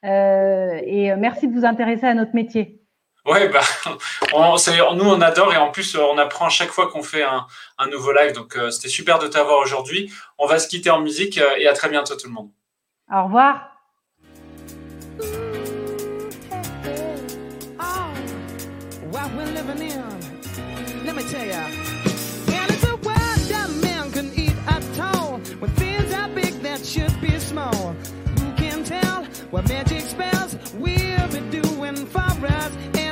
Euh, et merci de vous intéresser à notre métier. Oui, bah, nous, on adore et en plus, on apprend à chaque fois qu'on fait un, nouveau live. Donc, c'était super de t'avoir aujourd'hui. On va se quitter en musique et à très bientôt, tout le monde. Au revoir. me should be small. Who can tell what magic spells we'll be doing for us?